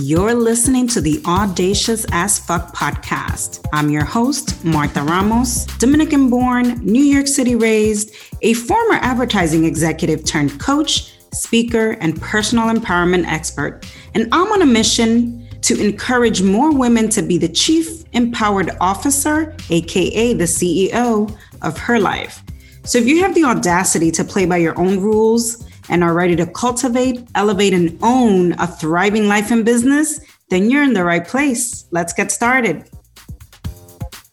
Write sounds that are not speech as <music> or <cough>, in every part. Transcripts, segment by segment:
You're listening to the Audacious as Fuck podcast. I'm your host, Martha Ramos, Dominican born, New York City raised, a former advertising executive turned coach, speaker, and personal empowerment expert. And I'm on a mission to encourage more women to be the chief empowered officer, AKA the CEO of her life. So if you have the audacity to play by your own rules, and are ready to cultivate, elevate, and own a thriving life and business, then you're in the right place. Let's get started.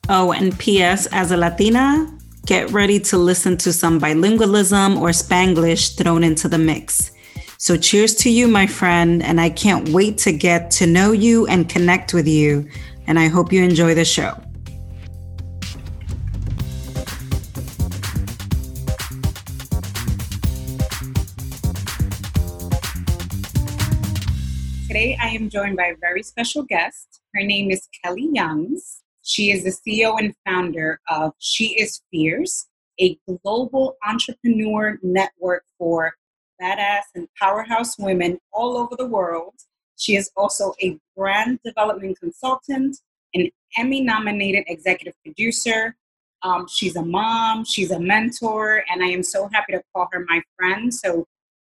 Oh, and P.S. As a Latina, get ready to listen to some bilingualism or Spanglish thrown into the mix. So, cheers to you, my friend, and I can't wait to get to know you and connect with you. And I hope you enjoy the show. Today, I am joined by a very special guest. Her name is Kelly Youngs. She is the CEO and founder of She Is Fierce, a global entrepreneur network for badass and powerhouse women all over the world. She is also a brand development consultant, an Emmy nominated executive producer. Um, she's a mom, she's a mentor, and I am so happy to call her my friend. So,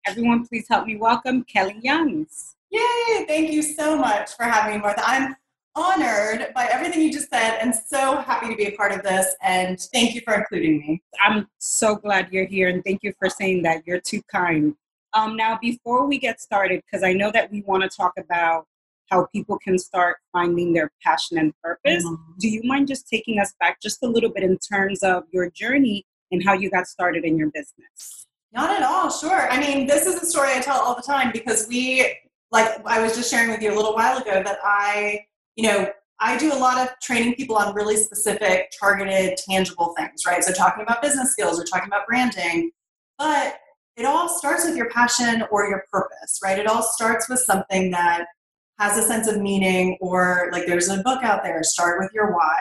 everyone, please help me welcome Kelly Youngs. Yay! Thank you so much for having me, Martha. I'm honored by everything you just said and so happy to be a part of this. And thank you for including me. I'm so glad you're here and thank you for saying that. You're too kind. Um, now, before we get started, because I know that we want to talk about how people can start finding their passion and purpose, mm-hmm. do you mind just taking us back just a little bit in terms of your journey and how you got started in your business? Not at all, sure. I mean, this is a story I tell all the time because we like I was just sharing with you a little while ago that I, you know, I do a lot of training people on really specific, targeted, tangible things, right? So talking about business skills or talking about branding, but it all starts with your passion or your purpose, right? It all starts with something that has a sense of meaning or like there's a book out there, start with your why.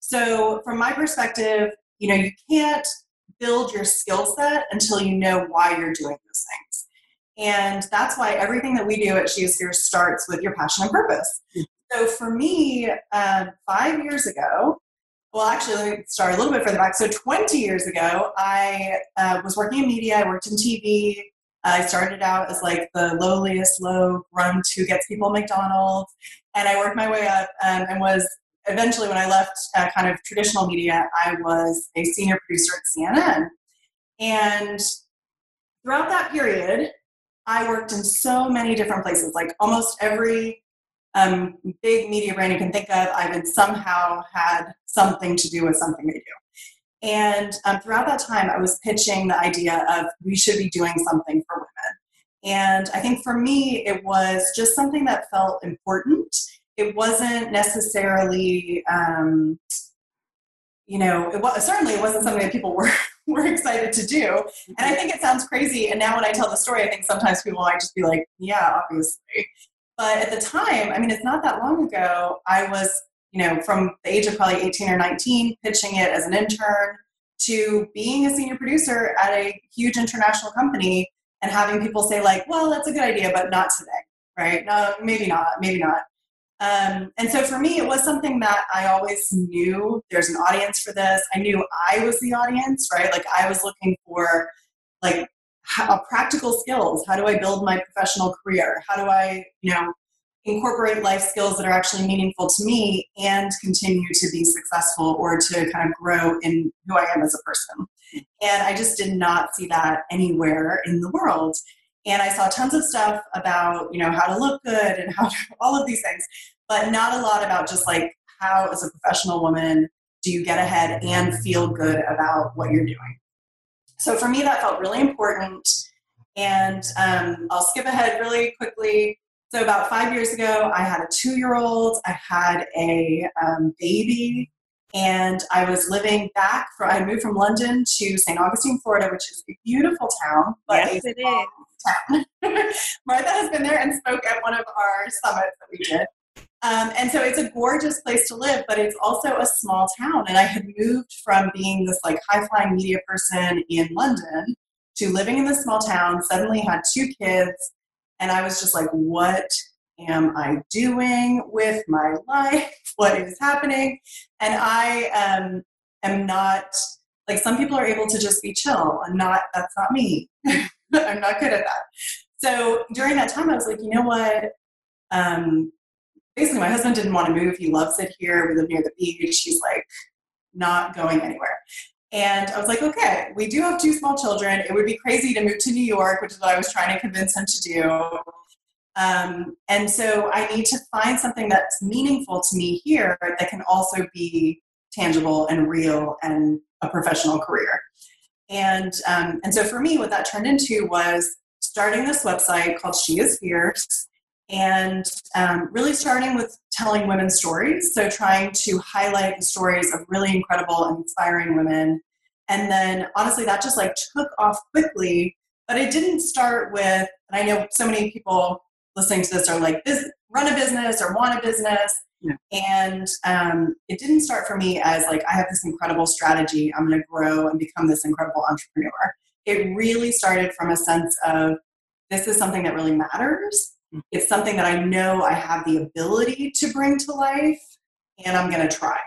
So from my perspective, you know, you can't build your skill set until you know why you're doing those things. And that's why everything that we do at She Is Fierce starts with your passion and purpose. So for me, uh, five years ago, well, actually, let me start a little bit further back. So 20 years ago, I uh, was working in media. I worked in TV. I started out as like the lowliest low grunt who gets people McDonald's, and I worked my way up um, and was eventually when I left uh, kind of traditional media, I was a senior producer at CNN. And throughout that period, I worked in so many different places, like almost every um, big media brand you can think of, I've been somehow had something to do with something they do. And um, throughout that time, I was pitching the idea of we should be doing something for women. And I think for me, it was just something that felt important. It wasn't necessarily, um, you know, it was, certainly it wasn't something that people were <laughs> we're excited to do. And I mm-hmm. think it sounds crazy. And now when I tell the story, I think sometimes people might just be like, yeah, obviously. But at the time, I mean, it's not that long ago, I was, you know, from the age of probably 18 or 19, pitching it as an intern to being a senior producer at a huge international company and having people say, like, well, that's a good idea, but not today, right? No, maybe not, maybe not. Um, and so for me, it was something that I always knew there's an audience for this. I knew I was the audience, right? Like I was looking for like how, practical skills. How do I build my professional career? How do I, you know, incorporate life skills that are actually meaningful to me and continue to be successful or to kind of grow in who I am as a person. And I just did not see that anywhere in the world and I saw tons of stuff about you know how to look good and how to, <laughs> all of these things, but not a lot about just like how as a professional woman do you get ahead and feel good about what you're doing. So for me, that felt really important. And um, I'll skip ahead really quickly. So about five years ago, I had a two-year-old. I had a um, baby and I was living back. For, I moved from London to St. Augustine, Florida, which is a beautiful town, but yes, it is town. <laughs> Martha has been there and spoke at one of our summits that we did. Um, and so it's a gorgeous place to live, but it's also a small town. And I had moved from being this like high flying media person in London to living in this small town, suddenly had two kids. And I was just like, what am I doing with my life? <laughs> What is happening? And I um, am not like some people are able to just be chill. I'm not, that's not me. <laughs> I'm not good at that. So during that time, I was like, you know what? Um, basically, my husband didn't want to move. He loves it here. We live near the beach. He's like, not going anywhere. And I was like, okay, we do have two small children. It would be crazy to move to New York, which is what I was trying to convince him to do. Um, and so I need to find something that's meaningful to me here that can also be tangible and real and a professional career. And um, and so for me, what that turned into was starting this website called She Is Fierce, and um, really starting with telling women's stories. So trying to highlight the stories of really incredible and inspiring women. And then honestly, that just like took off quickly. But it didn't start with, and I know so many people listening to this are like, this, run a business or want a business. Yeah. And um, it didn't start for me as like, I have this incredible strategy, I'm going to grow and become this incredible entrepreneur. It really started from a sense of this is something that really matters. It's something that I know I have the ability to bring to life, and I'm going to try.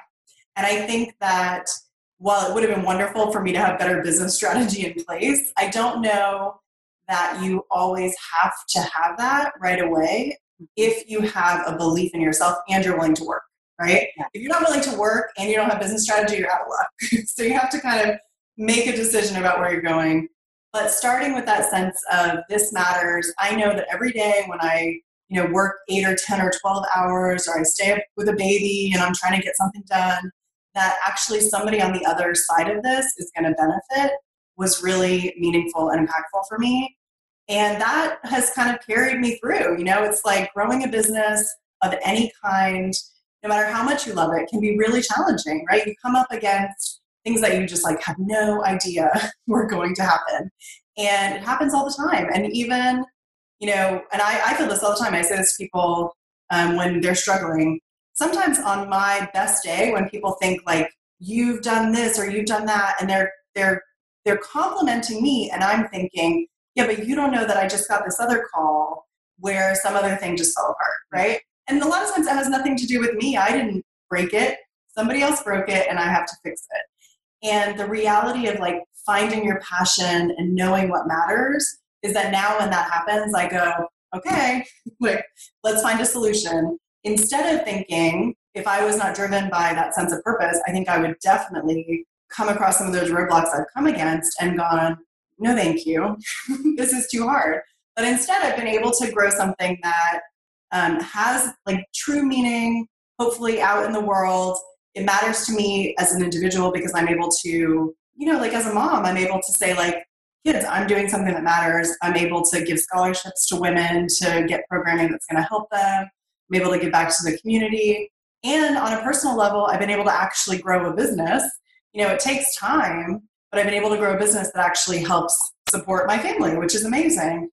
And I think that while it would have been wonderful for me to have better business <laughs> strategy in place, I don't know that you always have to have that right away if you have a belief in yourself and you're willing to work, right? Yeah. If you're not willing to work and you don't have business strategy, you're out of luck. <laughs> so you have to kind of make a decision about where you're going. But starting with that sense of this matters, I know that every day when I you know work eight or 10 or 12 hours or I stay up with a baby and I'm trying to get something done, that actually somebody on the other side of this is going to benefit was really meaningful and impactful for me. And that has kind of carried me through. You know, it's like growing a business of any kind, no matter how much you love it, can be really challenging, right? You come up against things that you just like have no idea <laughs> were going to happen. And it happens all the time. And even, you know, and I, I feel this all the time. I say this to people um, when they're struggling. Sometimes on my best day, when people think like you've done this or you've done that, and they're they're they're complimenting me, and I'm thinking, yeah, but you don't know that I just got this other call where some other thing just fell apart, right? And a lot of times that has nothing to do with me. I didn't break it. Somebody else broke it and I have to fix it. And the reality of like finding your passion and knowing what matters is that now when that happens, I go, okay, <laughs> like let's find a solution. Instead of thinking, if I was not driven by that sense of purpose, I think I would definitely come across some of those roadblocks I've come against and gone, no thank you <laughs> this is too hard but instead i've been able to grow something that um, has like true meaning hopefully out in the world it matters to me as an individual because i'm able to you know like as a mom i'm able to say like kids i'm doing something that matters. I'm able to give scholarships to women to get programming that's going to help them. I'm able to give back to the community. And on a personal level i've been able to actually grow a business. You know it takes time but I've been able to grow a business that actually helps support my family, which is amazing.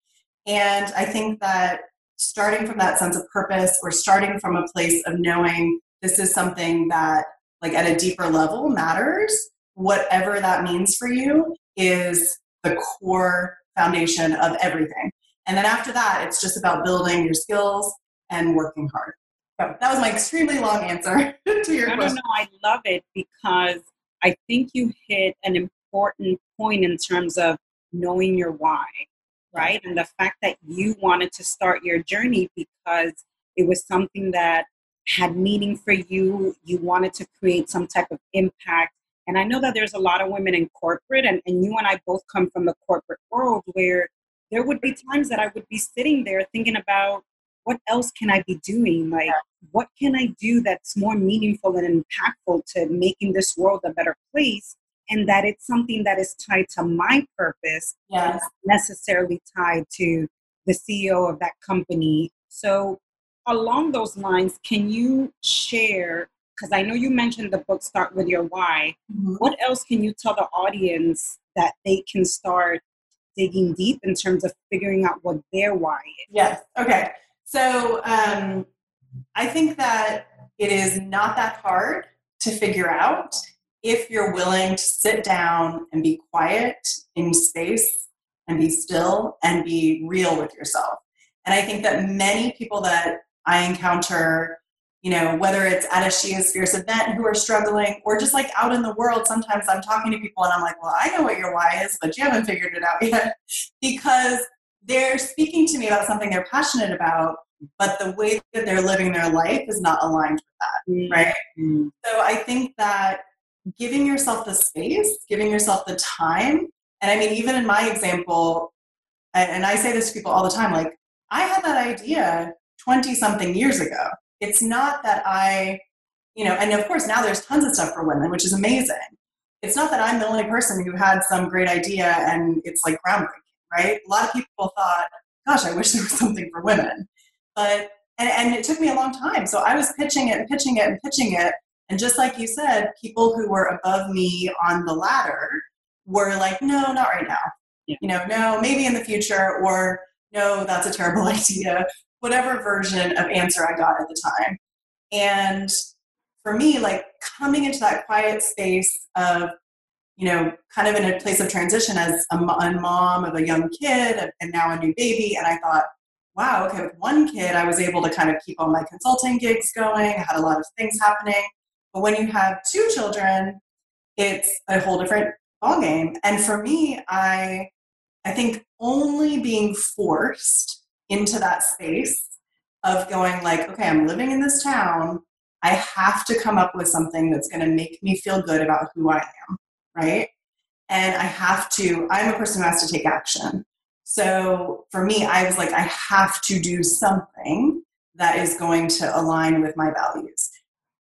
And I think that starting from that sense of purpose or starting from a place of knowing this is something that, like, at a deeper level matters, whatever that means for you is the core foundation of everything. And then after that, it's just about building your skills and working hard. So that was my extremely long answer <laughs> to your no, question. No, no, I love it because I think you hit an important point in terms of knowing your why, right? And the fact that you wanted to start your journey because it was something that had meaning for you, you wanted to create some type of impact. And I know that there's a lot of women in corporate, and, and you and I both come from the corporate world where there would be times that I would be sitting there thinking about what else can I be doing? Like, what can I do that's more meaningful and impactful to making this world a better place? and that it's something that is tied to my purpose, yes. necessarily tied to the CEO of that company. So, along those lines, can you share? Because I know you mentioned the book Start with Your Why. Mm-hmm. What else can you tell the audience that they can start digging deep in terms of figuring out what their why is? Yes. Okay. So, um, I think that it is not that hard to figure out if you're willing to sit down and be quiet in space and be still and be real with yourself. And I think that many people that I encounter, you know, whether it's at a She is Fierce event who are struggling or just like out in the world, sometimes I'm talking to people and I'm like, well, I know what your why is, but you haven't figured it out <laughs> yet. because they're speaking to me about something they're passionate about, but the way that they're living their life is not aligned with that, mm-hmm. right? So I think that giving yourself the space, giving yourself the time, and I mean, even in my example, and I say this to people all the time, like, I had that idea 20 something years ago. It's not that I, you know, and of course now there's tons of stuff for women, which is amazing. It's not that I'm the only person who had some great idea and it's like groundbreaking, right? A lot of people thought, gosh, I wish there was something for women. But, and, and it took me a long time. So I was pitching it and pitching it and pitching it. And just like you said, people who were above me on the ladder were like, no, not right now. Yeah. You know, no, maybe in the future, or no, that's a terrible <laughs> idea, whatever version of answer I got at the time. And for me, like coming into that quiet space of, you know, kind of in a place of transition as a, mom of a young kid and now a new baby. And I thought, wow, okay, with one kid, I was able to kind of keep all my consulting gigs going. I had a lot of things happening. But when you have two children, it's a whole different ballgame. And for me, I I think only being forced into that space of going like, okay, I'm living in this town. I have to come up with something that's going to make me feel good about who I am, right? And I have to, I'm a person who has to take action. So for me, I was like, I have to do something that is going to align with my values.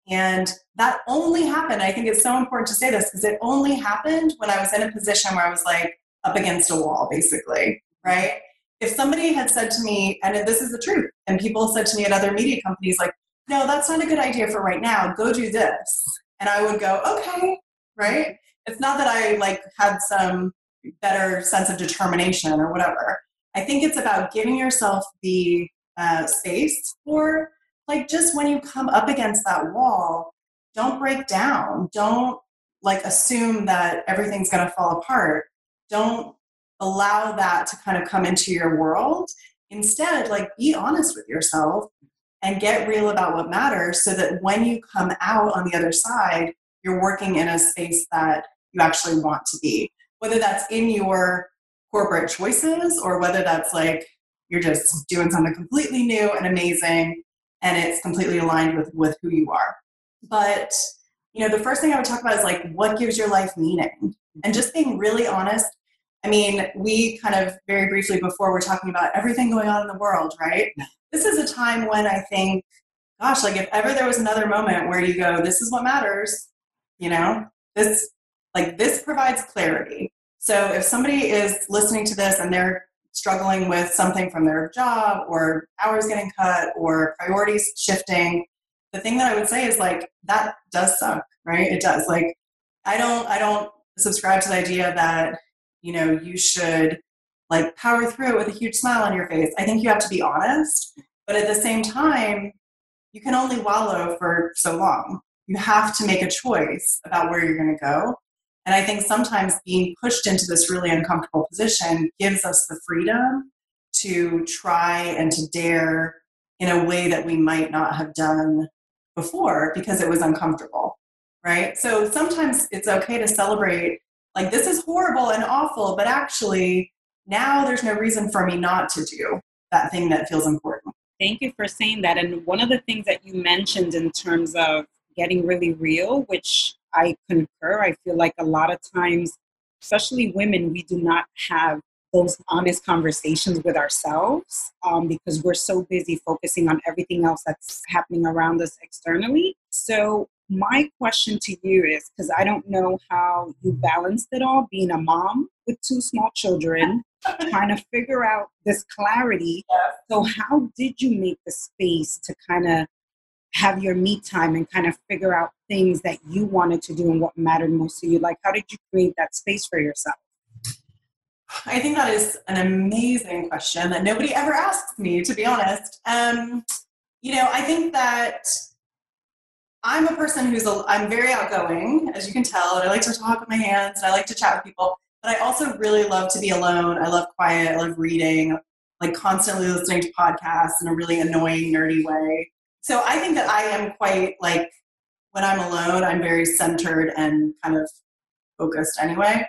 And that only happened. I think it's so important to say this because it only happened when I was in a position where I was like up against a wall, basically, right? If somebody had said to me, and this is the truth, and people said to me at other media companies, like, no, that's not a good idea for right now, go do this. And I would go, okay, right? It's not that I like had some better sense of determination or whatever. I think it's about giving yourself the uh, space for like just when you come up against that wall, don't break down. Don't like assume that everything's going to fall apart. Don't allow that to kind of come into your world. Instead, like be honest with yourself and get real about what matters so that when you come out on the other side, you're working in a space that you actually want to be. Whether that's in your corporate choices or whether that's like you're just doing something completely new and amazing and it's completely aligned with with who you are but you know the first thing i would talk about is like what gives your life meaning and just being really honest i mean we kind of very briefly before we're talking about everything going on in the world right? This is a time when i think gosh like if ever there was another moment where you go this is what matters you know? This like this provides clarity. So if somebody is listening to this and they're struggling with something from their job or hours getting cut or priorities shifting the thing that i would say is like that does suck right? It does. Like i don't i don't subscribe to the idea that you know you should like power through it with a huge smile on your face i think you have to be honest but at the same time you can only wallow for so long you have to make a choice about where you're going to go and I think sometimes being pushed into this really uncomfortable position gives us the freedom to try and to dare in a way that we might not have done before because it was uncomfortable. Right? So sometimes it's okay to celebrate, like, this is horrible and awful, but actually, now there's no reason for me not to do that thing that feels important. Thank you for saying that. And one of the things that you mentioned in terms of getting really real, which I concur. I feel like a lot of times, especially women, we do not have those honest conversations with ourselves um, because we're so busy focusing on everything else that's happening around us externally. So, my question to you is because I don't know how you balanced it all being a mom with two small children, <laughs> trying to figure out this clarity. So, how did you make the space to kind of have your me time and kind of figure out things that you wanted to do and what mattered most to you? Like, how did you create that space for yourself? I think that is an amazing question that nobody ever asks me, to be honest. Um, you know, I think that I'm a person who's a, I'm very outgoing, as you can tell, and I like to talk with my hands and I like to chat with people. But I also really love to be alone. I love quiet. I love reading. like constantly listening to podcasts in a really annoying, nerdy way. So I think that I am quite like when I'm alone, I'm very centered and kind of focused anyway.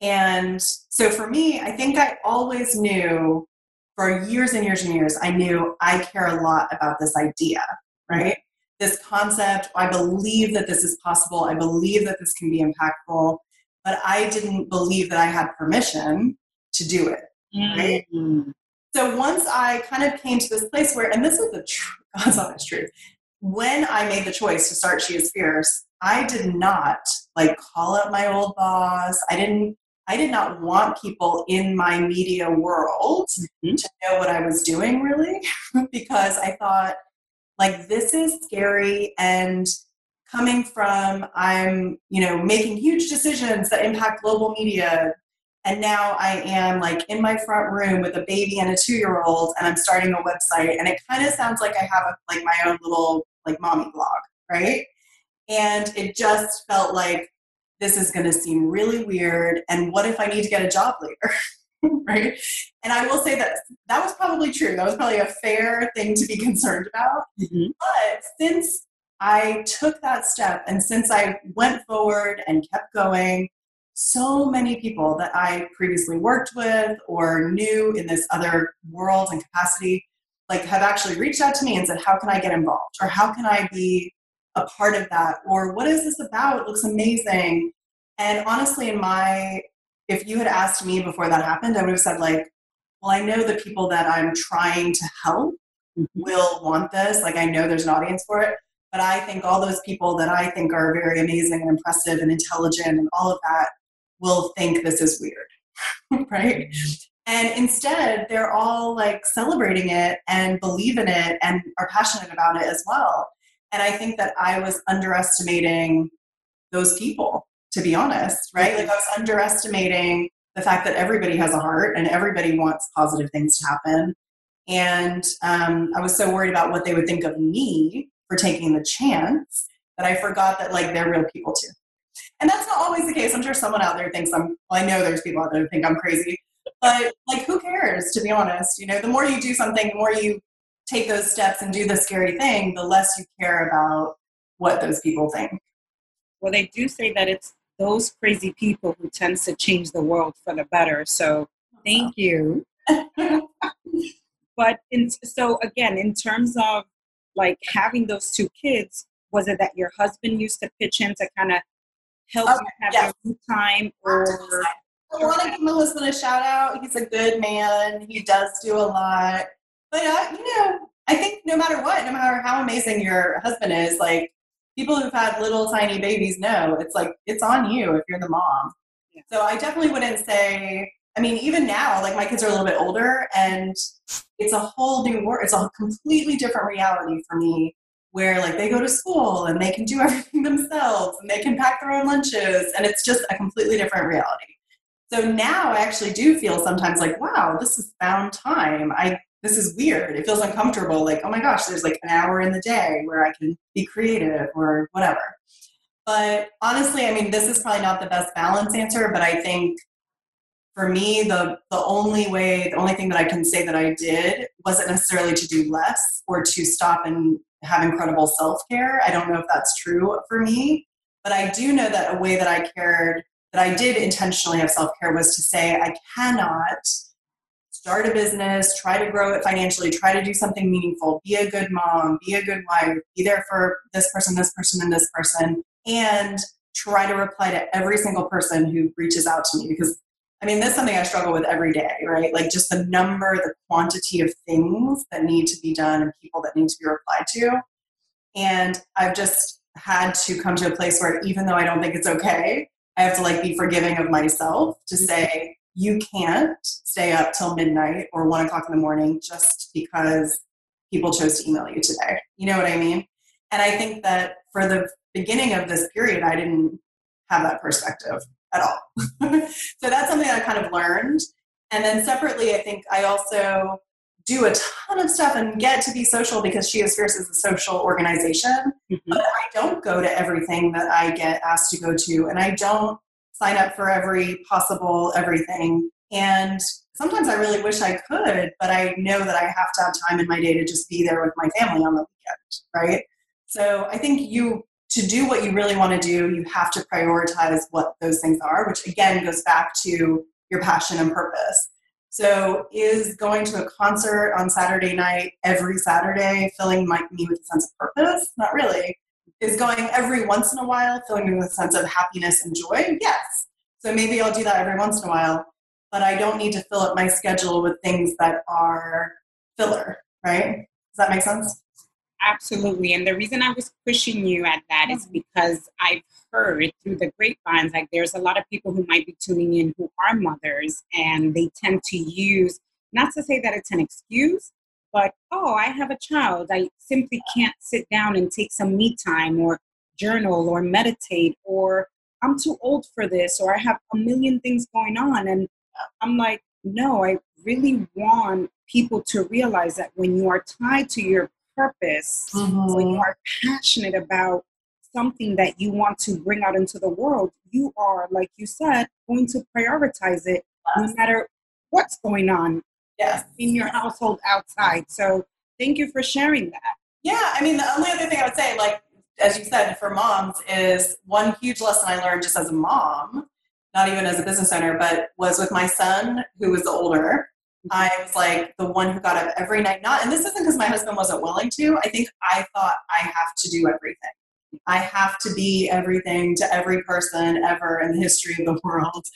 And so for me, I think I always knew for years and years and years, I knew I care a lot about this idea, right? This concept, I believe that this is possible, I believe that this can be impactful, but I didn't believe that I had permission to do it, right? Mm-hmm. So once I kind of came to this place where, and this is the tr- <laughs> God's honest truth, when I made the choice to start She is Fierce, I did not like call up my old boss. I didn't I did not want people in my media world mm-hmm. to know what I was doing really <laughs> because I thought like this is scary and coming from I'm, you know, making huge decisions that impact global media and now I am like in my front room with a baby and a 2-year-old and I'm starting a website and it kind of sounds like I have a, like my own little like mommy blog, right? And it just felt like this is going to seem really weird. And what if I need to get a job later? <laughs> <laughs> right? And I will say that that was probably true. That was probably a fair thing to be <laughs> concerned about. Mm-hmm. But since I took that step and since I went forward and kept going, so many people that I previously worked with or knew in this other world and capacity like have actually reached out to me and said how can I get involved or how can I be a part of that or what is this about it looks amazing and honestly in my if you had asked me before that happened i would have said like well i know the people that i'm trying to help mm-hmm. will want this. Like i know there's an audience for it. But i think all those people that i think are very amazing and impressive and intelligent and all of that will think this is weird <laughs> right? And instead they're all like celebrating it and believe in it and are passionate about it as well. And I think that I was underestimating those people, to be honest, right? Like I was underestimating the fact that everybody has a heart and everybody wants positive things to happen. And um, I was so worried about what they would think of me for taking the chance that I forgot that like they're real people too. And that's not always the case. I'm sure someone out there thinks I'm, well, I know there's people out there who think I'm crazy, but like who cares, to be honest? You know, the more you do something, the more you take those steps and do the scary thing, the less you care about what those people think. Well, they do say that it's those crazy people who tends to change the world for the better. So thank you. <laughs> but in, so again, in terms of like having those two kids, was it that your husband used to pitch in to kind of help you have yes. your time or? I want to give my husband a shout out. He's a good man. He does do a lot. But uh, you know, I think no matter what, no matter how amazing your husband is, like people who've had little tiny babies know it's like it's on you if you're the mom. Yeah. So I definitely wouldn't say. I mean, even now, like my kids are a little bit older, and it's a whole new world. It's a completely different reality for me where like they go to school and they can do <laughs> everything themselves and they can pack their own lunches and it's just a completely different reality so now i actually do feel sometimes like wow this is found time i this is weird. It feels uncomfortable. Like, oh my gosh, there's like an hour in the day where I can be creative or whatever. But honestly, I mean, this is probably not the best balance answer, but I think for me, the the only way, the only thing that I can say that I did wasn't necessarily to do less or to stop and have incredible self care. I don't know if that's true for me, but I do know that a way that I cared, that I did intentionally have self care, was to say I cannot start a business, try to grow it financially, try to do something meaningful, be a good mom, be a good wife, be there for this person, this person, and this person, and try to reply to every single person who reaches out to me because I mean, this is something I struggle with every day, right? Like just the number, the quantity of things that need to be done and people that need to be replied to. And I've just had to come to a place where even though I don't think it's okay, I have to like be forgiving of myself to say, you can't stay up till midnight or one o'clock in the morning just because people chose to email you today. You know what I mean? And I think that for the beginning of this period, I didn't have that perspective at all. <laughs> so that's something I kind of learned. And then separately, I think I also do a ton of stuff and get to be social because She is Fierce is a social organization. Mm-hmm. But I don't go to everything that I get asked to go to, and I don't sign up for every possible everything. And sometimes I really wish I could, but I know that I have to have time in my day to just be there with my family on the weekend, right? So I think you to do what you really want to do, you have to prioritize what those things are, which again goes back to your passion and purpose. So, is going to a concert on Saturday night every Saturday filling my, me with a sense of purpose? Not really. Is going every once in a while filling me with a sense of happiness and joy? Yes. So maybe I'll do that every once in a while, but I don't need to fill up my schedule with things that are filler, right? Does that make sense? Absolutely. And the reason I was pushing you at that is mm-hmm. because I've heard through the grapevines, like there's a lot of people who might be tuning in who are mothers and they tend to use, not to say that it's an excuse, but oh, I have a child. I simply can't sit down and take some me time or journal or meditate or I'm too old for this or I have a million things going on. And I'm like, no, I really want people to realize that when you are tied to your purpose, mm-hmm. when you are passionate about something that you want to bring out into the world, you are, like you said, going to prioritize it yes. no matter what's going on yes. in your household outside. So thank you for sharing that. Yeah, I mean, the only other thing I would say, like, as you said, for moms, is one huge lesson I learned just as a mom, not even as a business owner, but was with my son, who was older. I was like the one who got up every night. Not, and this isn't because my husband wasn't willing to. I think I thought I have to do everything. I have to be everything to every person ever in the history of the <laughs> world.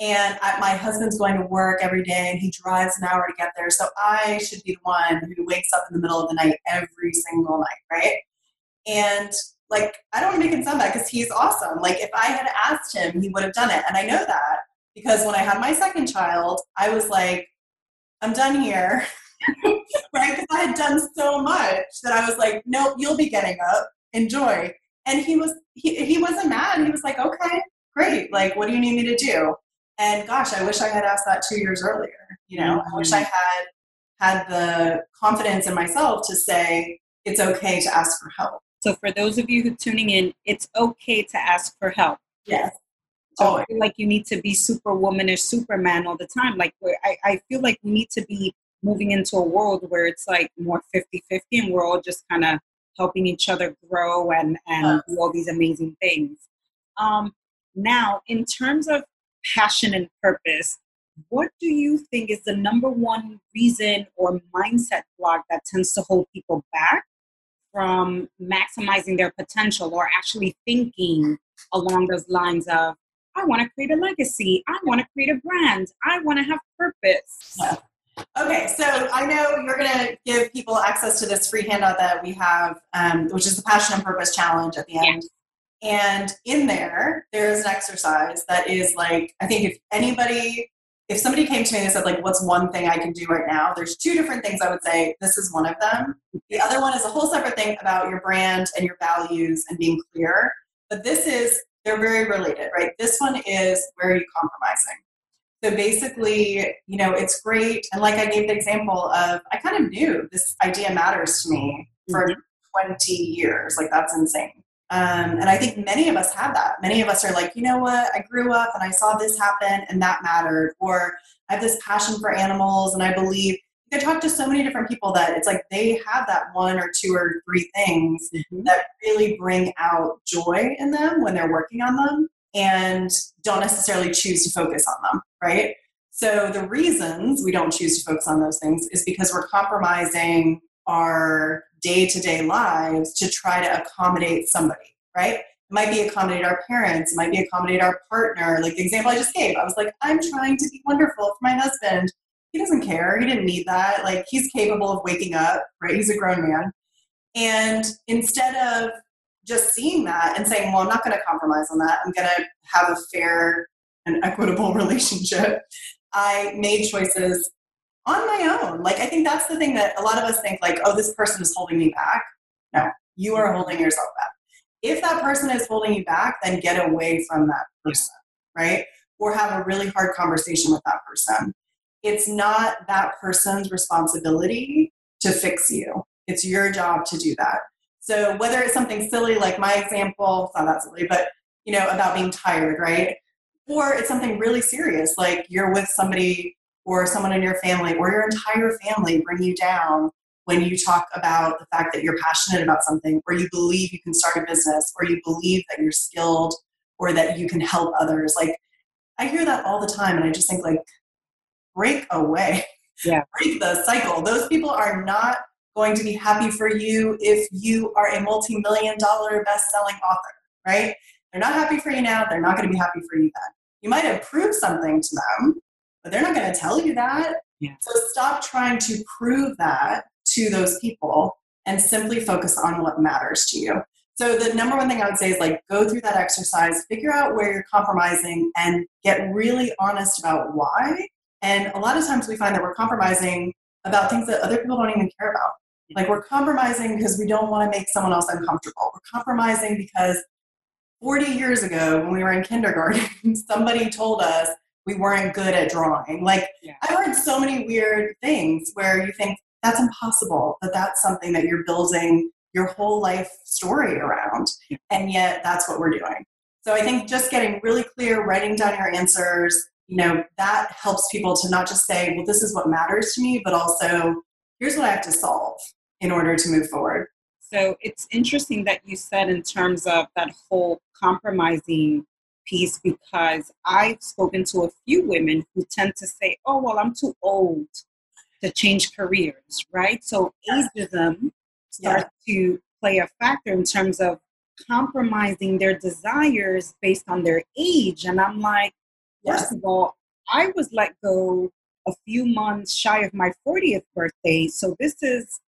And I, my husband's going to work every day and he drives an hour to get there. So I should be the one who wakes up in the middle of the night every single night, right? And like, I don't want to make him sound bad because he's awesome. Like, if I had asked him, he would have done it. And I know that because when I had my second child, I was like, I'm done here. <laughs> right? Because I had done so much that I was like, nope, you'll be getting up. Enjoy. And he was he, he wasn't mad. He was like, okay, great. Like, what do you need me to do? And gosh, I wish I had asked that two years earlier. You know, mm-hmm. I wish I had had the confidence in myself to say it's okay to ask for help. So for those of you who are tuning in, it's okay to ask for help. Yes. So I feel like you need to be superwoman or superman all the time. Like I, I feel like we need to be moving into a world where it's like more 50-50 and we're all just kind of helping each other grow and, and do all these amazing things. Um, now, in terms of passion and purpose, what do you think is the number one reason or mindset block that tends to hold people back from maximizing their potential or actually thinking along those lines of I want to create a legacy. I want to create a brand. I want to have purpose. Yeah. Okay, so I know you're going to give people access to this free handout that we have, um, which is the Passion and Purpose Challenge at the end. And in there, there is an exercise that is like, I think if anybody, if somebody came to me and said, like, what's one thing I can do right now? There's two different things I would say. This is one of them. The other one is a whole separate thing about your brand and your values and being clear. But this is they're very related, right? This one is where are you compromising? So basically, you know, it's great. And like I gave the example of, I kind of knew this idea matters to me for mm-hmm. 20 years. Like, that's insane. Um, and I think many of us have that. Many of us are like, you know what? I grew up and I saw this happen and that mattered. Or I have this passion for animals and I believe I talk to so many different people that it's like they have that one or two or three things mm-hmm. that really bring out joy in them when they're working on them and don't necessarily choose to focus on them, right? So the reasons we don't choose to focus on those things is because we're compromising our day-to-day lives to try to accommodate somebody, right? It might be accommodate our parents, it might be accommodate our partner. Like the example I just gave, I was like, I'm trying to be wonderful for my husband he doesn't care. He didn't need that. Like he's capable of waking up, right? He's a grown man. And instead of just seeing that and saying, well, I'm not going to compromise on that, I'm going to have a fair and equitable <laughs> relationship, I made choices on my own. Like, I think that's the thing that a lot of us think, like, oh, this person is holding me back. No, you are holding yourself back. If that person is holding you back, then get away from that person, right? Or have a really hard conversation with that person it's not that person's responsibility to fix you. It's your job to do that. So whether it's something silly like my example, it's not that silly, but you know, about being tired, right? Or it's something really serious, like you're with somebody or someone in your family or your entire family bring you down when you talk about the fact that you're passionate about something or you believe you can start a business or you believe that you're skilled or that you can help others. Like i hear that all the time and i just think like break away. Yeah. <laughs> Break the cycle. Those people are not going to be happy for you if you are a multi-million dollar best-selling author right? They're not happy for you now. They're not going to be happy for you then. You might have proved something to them but they're not going to tell you that yeah. so stop trying to prove that to those people and simply focus on what matters to you so the number one thing I would say is like go through that exercise, figure out where you're compromising and get really honest about why. And a lot of times we find that we're compromising about things that other people don't even care about. Like we're compromising because we don't want to make someone else uncomfortable. We're compromising because 40 years ago when we were in kindergarten, <laughs> somebody told us we weren't good at drawing. Like Yeah. I've heard so many weird things where you think that's impossible, but that's something that you're building your whole life story around. And yet that's what we're doing. So I think just getting really clear, writing down your answers, you know, that helps people to not just say, well, this is what matters to me, but also here's what I have to solve in order to move forward. So it's interesting that you said in terms of that whole compromising piece because I've spoken to a few women who tend to say, oh, well, I'm too old to change careers, right? So ageism starts to play a factor in terms of compromising their desires based on their age. And I'm like, first of all, I was let go a few months shy of my 40th birthday. So this is,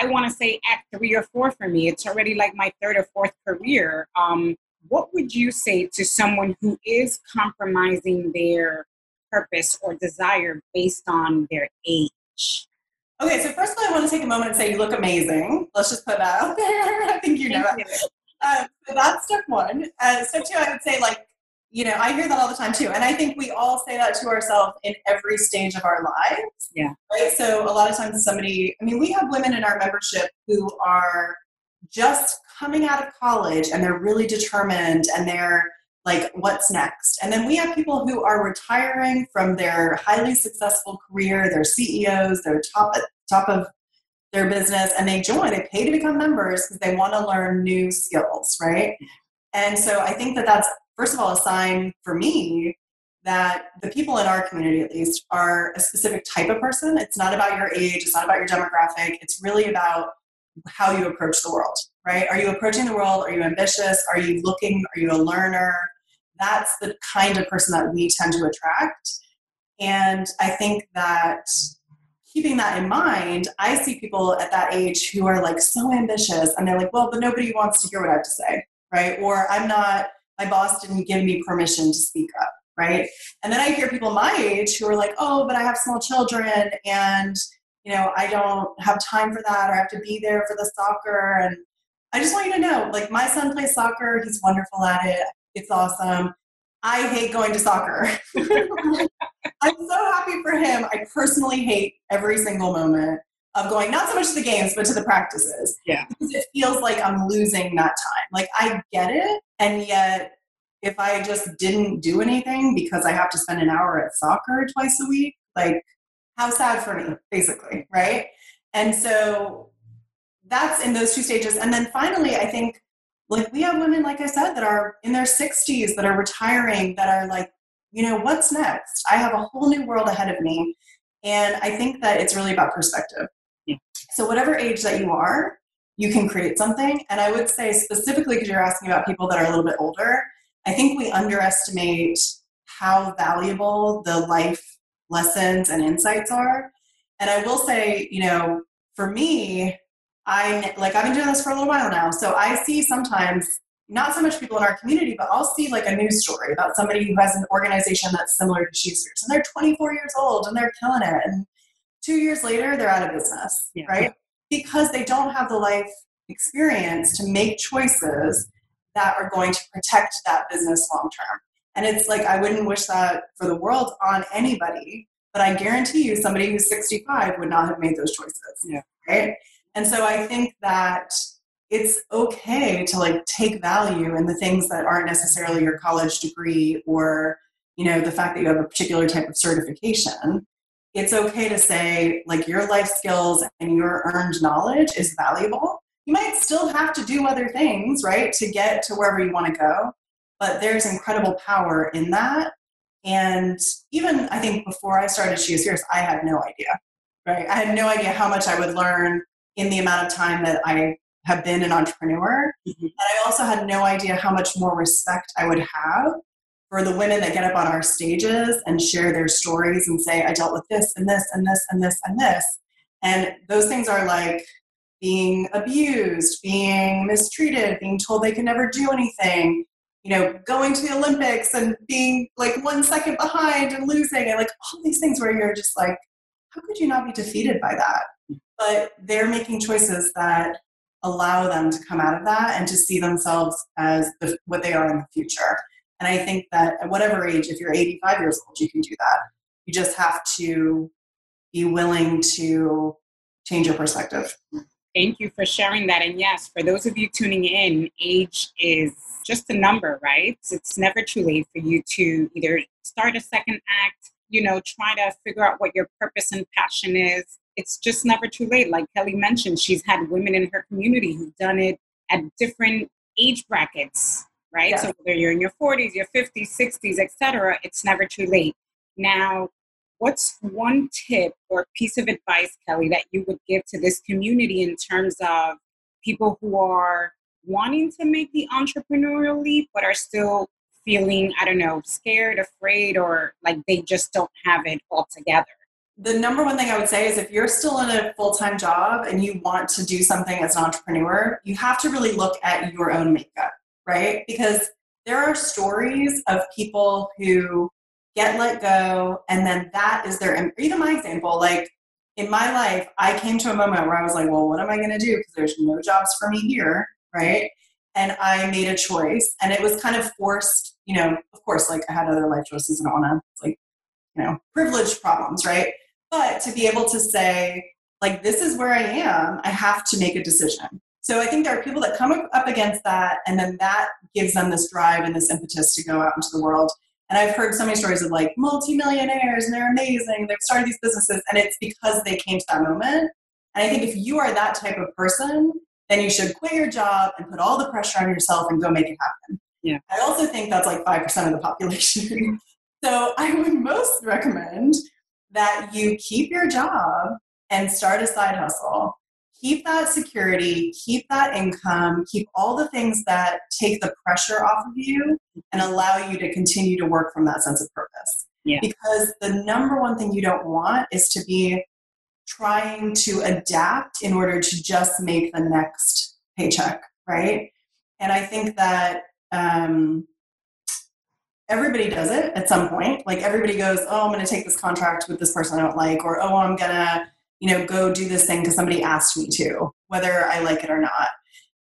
I want to say, act three or four for me. It's already like my third or fourth career. Um, what would you say to someone who is compromising their purpose or desire based on their age? Okay, so first of all, I want to take a moment and say you look amazing. Let's just put that out there. <laughs> I think you know Thank that. Um, so that's step one. Uh, step two, I would say, like, you know, I hear that all the time too. And I think we all say that to ourselves in every stage of our lives. Yeah. Right. So a lot of times somebody, I mean, we have women in our membership who are just coming out of college and they're really determined and they're like, what's next? And then we have people who are retiring from their highly successful career, they're CEOs, they're top, top of their business and they join they pay to become members because they want to learn new skills right? And so i think that that's first of all a sign for me that the people in our community at least are a specific type of person. It's not about your age it's not about your demographic. It's really about how you approach the world right? Are you approaching the world? Are you ambitious? Are you looking are you a learner? That's the kind of person that we tend to attract. And i think that keeping that in mind, I see people at that age who are like so ambitious and they're like, well, but nobody wants to hear what I have to say, right? Or I'm not, my boss didn't give me permission to speak up, right? And then I hear people my age who are like, oh, but I have small children and, you know, I don't have time for that or I have to be there for the soccer. And I just want you to know, like, my son plays soccer, he's wonderful at it, it's awesome. I hate going to soccer. <laughs> I'm so happy for him. I personally hate every single moment of going, not so much to the games, but to the practices. Yeah. Because it feels like I'm losing that time. Like I get it. And yet, if I just didn't do anything because I have to spend an hour at soccer twice a week, like how sad for me, basically. Right. And so that's in those two stages. And then finally, I think like we have women, like I said, that are in their 60s that are retiring, that are like, you know, what's next? I have a whole new world ahead of me. And I think that it's really about perspective. Yeah. So, whatever age that you are, you can create something. And I would say, specifically because you're asking about people that are a little bit older, I think we underestimate how valuable the life lessons and insights are. And I will say, you know, for me, I like I've been doing this for a little while now. So I see sometimes not so much people in our community, but I'll see like a news story about somebody who has an organization that's similar to Schuster's, and they're 24 years old and they're killing it, and two years later they're out of business, Yeah. right? Because they don't have the life experience to make choices that are going to protect that business long term. And it's like I wouldn't wish that for the world on anybody, but I guarantee you somebody who's 65 would not have made those choices. Yeah. Right. And so I think that it's okay to like take value in the things that aren't necessarily your college degree or you know, the fact that you have a particular type of certification, it's okay to say like your life skills and your earned knowledge is valuable. You might still have to do other things, right, to get to wherever you want to go, but there's incredible power in that. And even I think before I started She Is Fierce, I had no idea, right? I had no idea how much I would learn in the amount of time that I have been an entrepreneur. Mm-hmm. And I also had no idea how much more respect I would have for the women that get up on our stages and share their stories and say, I dealt with this and this and this and this and this. And those things are like being abused, being mistreated, being told they can never do anything, you know, going to the Olympics and being like one second behind and losing, and like all these things where you're just like, how could you not be defeated by that? But they're making choices that allow them to come out of that and to see themselves as the, what they are in the future. And I think that at whatever age, if you're 85 years old, you can do that. You just have to be willing to change your perspective. Thank you for sharing that. And yes, for those of you tuning in, age is just a number, right? It's never too late for you to either start a second act, you know, try to figure out what your purpose and passion is. It's just never too late. Like Kelly mentioned, she's had women in her community who've done it at different age brackets, right? Yeah. So whether you're in your 40s, your 50s, 60s, etc., it's never too late. Now, what's one tip or piece of advice, Kelly, that you would give to this community in terms of people who are wanting to make the entrepreneurial leap but are still feeling, I don't know, scared, afraid, or like they just don't have it all together? The number one thing I would say is if you're still in a full time job and you want to do something as an entrepreneur, you have to really look at your own makeup, right? Because there are stories of people who get let go and then that is their even my example like in my life i came to a moment where i was like well what am i going to do because there's no jobs for me here right? And I made a choice, and it was kind of forced. You know, of course, like I had other life choices. I don't want like, you know, privileged problems, right? But to be able to say, like, this is where I am. I have to make a decision. So I think there are people that come up against that, and then that gives them this drive and this impetus to go out into the world. And I've heard so many stories of like multimillionaires, and they're amazing. They've started these businesses, and it's because they came to that moment. And I think if you are that type of person, then you should quit your job and put all the pressure on yourself and go make it happen. Yeah. I also think that's like 5% of the population. <laughs> so I would most recommend that you keep your job and start a side hustle. Keep that security, keep that income, keep all the things that take the pressure off of you and allow you to continue to work from that sense of purpose. Yeah. Because the number one thing you don't want is to be trying to adapt in order to just make the next paycheck, right? And I think that um, everybody does it at some point. Like everybody goes, "Oh, I'm going to take this contract with this person I don't like," or "Oh, I'm going to, you know, go do this thing because somebody asked me to, whether I like it or not."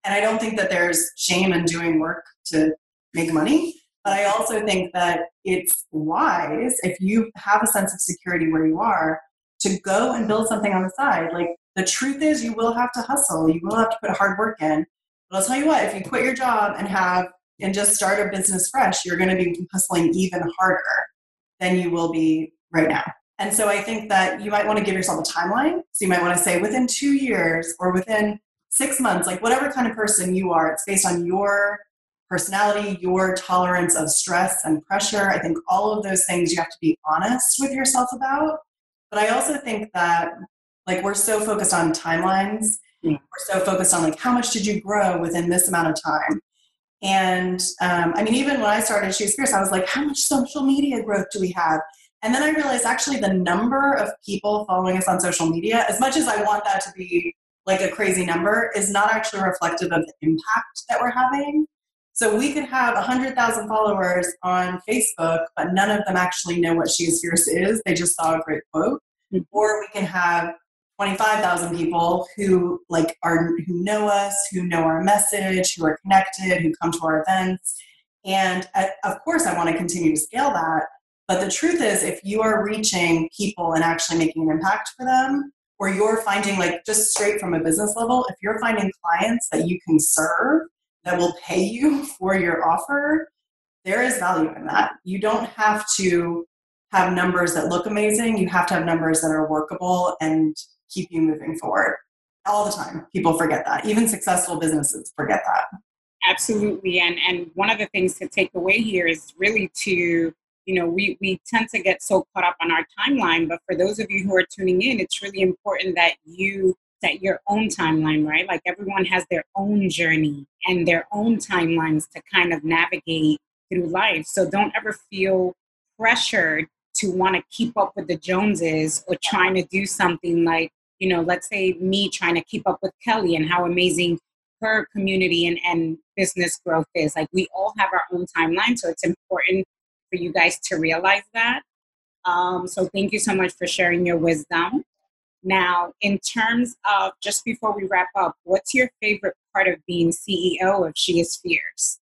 And I don't think that there's shame in doing work to make money. But I also think that it's wise if you have a sense of security where you are to go and build something on the side. Like the truth is, you will have to hustle. You will have to put hard work in. But I'll tell you what, if you quit your job and have and just start a business fresh, you're going to be hustling even harder than you will be right now. And so I think that you might want to give yourself a timeline. So you might want to say within two years or within six months, like whatever kind of person you are, it's based on your personality, your tolerance of stress and pressure. I think all of those things you have to be honest with yourself about but I also think that like we're so focused on timelines. We're so focused on like how much did you grow within this amount of time. And um, I mean, even when I started She Is Fierce, I was like, how much social media growth do we have? And then I realized actually the number of people following us on social media, as much as I want that to be like a crazy number, is not actually reflective of the impact that we're having. So we could have 100,000 followers on Facebook, but none of them actually know what She Is Fierce is. They just saw a great quote. Mm-hmm. Or we can have 25,000 people who like are who know us, who know our message, who are connected, who come to our events. And uh, of course, I want to continue to scale that. But the truth is, if you are reaching people and actually making an impact for them, or you're finding, like, just straight from a business level, if you're finding clients that you can serve that will pay you <laughs> for your offer, there is value in that. You don't have to have numbers that look amazing. You have to have numbers that are workable and keep you moving forward. All the time. People forget that. Even successful businesses forget that. Absolutely. And and one of the things to take away here is really to you know we, we tend to get so caught up on our timeline but for those of you who are tuning in it's really important that you set your own timeline right? Like everyone has their own journey and their own timelines to kind of navigate through life. So don't ever feel pressured to want to keep up with the joneses or trying to do something like you know let's say me trying to keep up with kelly and how amazing her community and, and business growth is. Like we all have our own timeline so it's important for you guys to realize that. Um, so thank you so much for sharing your wisdom. Now, in terms of just before we wrap up, what's your favorite part of being CEO of She Is Fierce?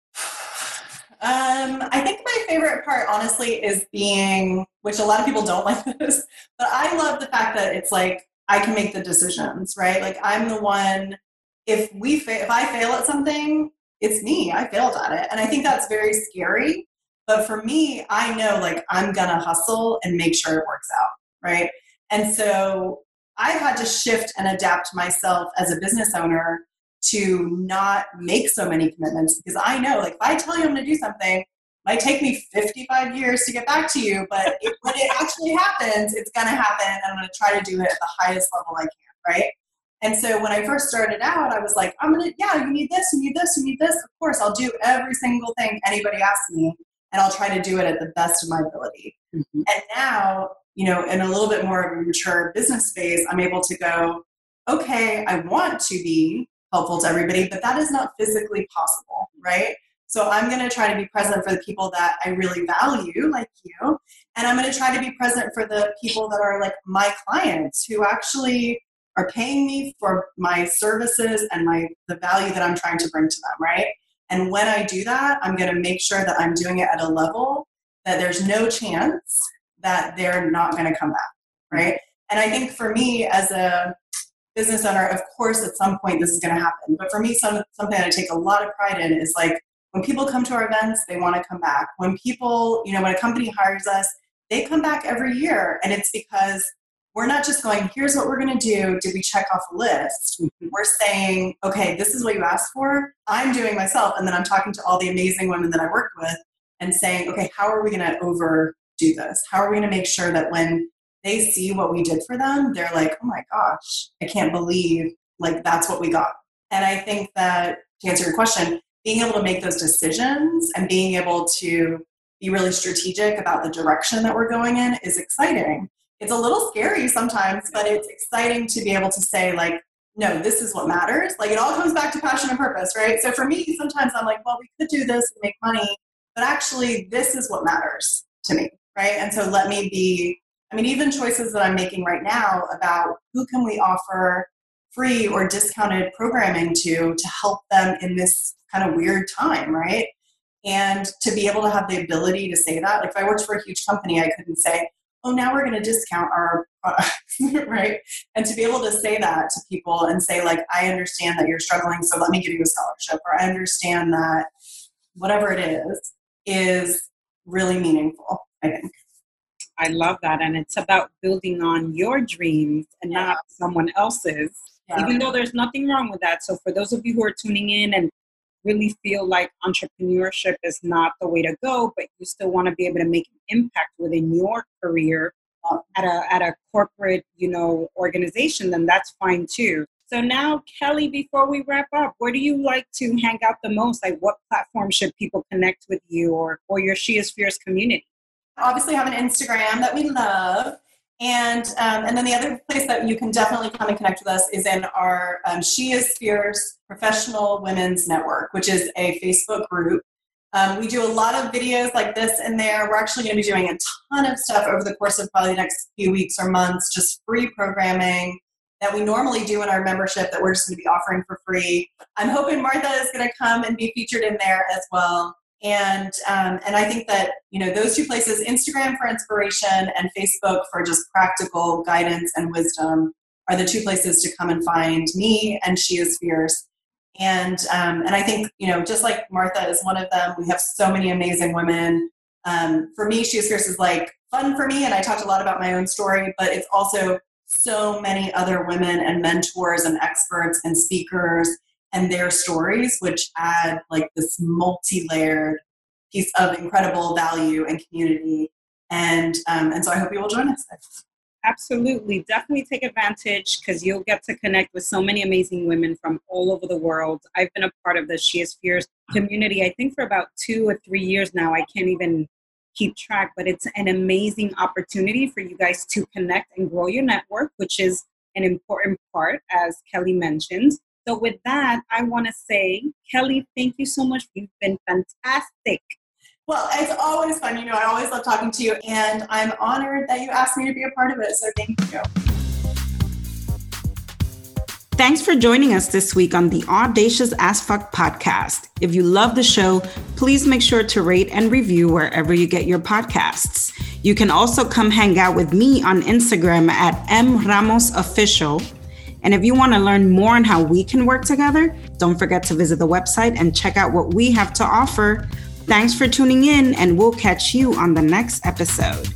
Um, I think my favorite part, honestly, is being, which a lot of people don't like <laughs> this, but I love the fact that it's like I can make the decisions, right? Like I'm the one. If we fa- if I fail at something, it's me. I failed at it, and I think that's very scary. But for me, I know like I'm gonna hustle and make sure it works out, right? And so I had to shift and adapt myself as a business owner to not make so many commitments because I know like if I tell you I'm gonna do something, it might take me 55 years to get back to you, but it, when it actually happens, it's gonna happen and I'm gonna try to do it at the highest level I can, right? And so when I first started out, I was like, I'm gonna, yeah, you need this, you need this, you need this. Of course, I'll do every single thing anybody asks me and I'll try to do it at the best of my ability. Mm-hmm. And now, you know, in a little bit more of a mature business space, I'm able to go, okay, I want to be helpful to everybody, but that is not physically possible, right? So I'm going to try to be present for the people that I really value, like you, and I'm going to try to be present for the people that are like my clients who actually are paying me for my services and my the value that I'm trying to bring to them, right? And when I do that, I'm going to make sure that I'm doing it at a level that there's no chance that they're not going to come back, right? And I think for me as a business owner, of course, at some point this is going to happen. But for me, some, something that I take a lot of pride in is like when people come to our events, they want to come back. When people, you know, when a company hires us, they come back every year. And it's because we're not just going, here's what we're going to do. Did we check off a list? Mm-hmm. We're saying, okay, this is what you asked for. I'm doing myself. And then I'm talking to all the amazing women that I work with and saying, okay, how are we going to overdo this? How are we going to make sure that when they see what we did for them, they're like, oh my gosh, I can't believe like that's what we got. And I think that to answer your question, being able to make those decisions and being able to be really strategic about the direction that we're going in is exciting it's a little scary sometimes, but it's exciting to be able to say, like, no, this is what matters. Like, it all comes back to passion and purpose, right? So for me, sometimes I'm like, well, we could do this and make money, but actually, this is what matters to me, right? And so let me be, I mean, even choices that I'm making right now about who can we offer free or discounted programming to to help them in this kind of weird time, right? And to be able to have the ability to say that, like if I worked for a huge company, I couldn't say, oh, now we're going to discount our products, uh, <laughs> right? And to be able to say that to people and say, like, I understand that you're struggling, so let me give you a scholarship, or I understand that whatever it is, is really meaningful, I think. I love that. And it's about building on your dreams and yeah. not someone else's, yeah. even though there's nothing wrong with that. So, for those of you who are tuning in and really feel like entrepreneurship is not the way to go, but you still want to be able to make an impact within your career uh, at a at a corporate, you know, organization, then that's fine too. So now, Kelly, before we wrap up, where do you like to hang out the most? Like, what platform should people connect with you or or your She Is Fierce community? Obviously, have an Instagram that we love. And um, and then the other place that you can definitely come and connect with us is in our um, She Is Fierce Professional Women's Network, which is a Facebook group. Um, we do a lot of videos like this in there. We're actually going to be doing a ton of stuff over the course of probably the next few weeks or months, just free programming that we normally do in our membership that we're just going to be offering for free. I'm hoping Martha is going to come and be featured in there as well and um, and I think that you know those two places, Instagram for inspiration and Facebook for just practical guidance and wisdom, are the two places to come and find me. And she is fierce. And um, and I think you know, just like Martha is one of them. We have so many amazing women. Um, for me, She is Fierce is like fun for me, and I talked a lot about my own story, but it's also so many other women and mentors and experts and speakers and their stories, which add like this multi-layered piece of incredible value and community. And um, and so I hope you will join us. Absolutely, definitely take advantage because you'll get to connect with so many amazing women from all over the world. I've been a part of the She is Fierce community, I think, for about two or three years now. I can't even keep track, but it's an amazing opportunity for you guys to connect and grow your network, which is an important part, as Kelly mentioned. So, with that, I want to say, Kelly, thank you so much. You've been fantastic. Well, it's always fun. You know, I always love talking to you, and I'm honored that you asked me to be a part of it. So, thank you. Thanks for joining us this week on the Audacious as Fuck podcast. If you love the show, please make sure to rate and review wherever you get your podcasts. You can also come hang out with me on Instagram at mramosofficial. And if you want to learn more on how we can work together, don't forget to visit the website and check out what we have to offer. Thanks for tuning in, and we'll catch you on the next episode.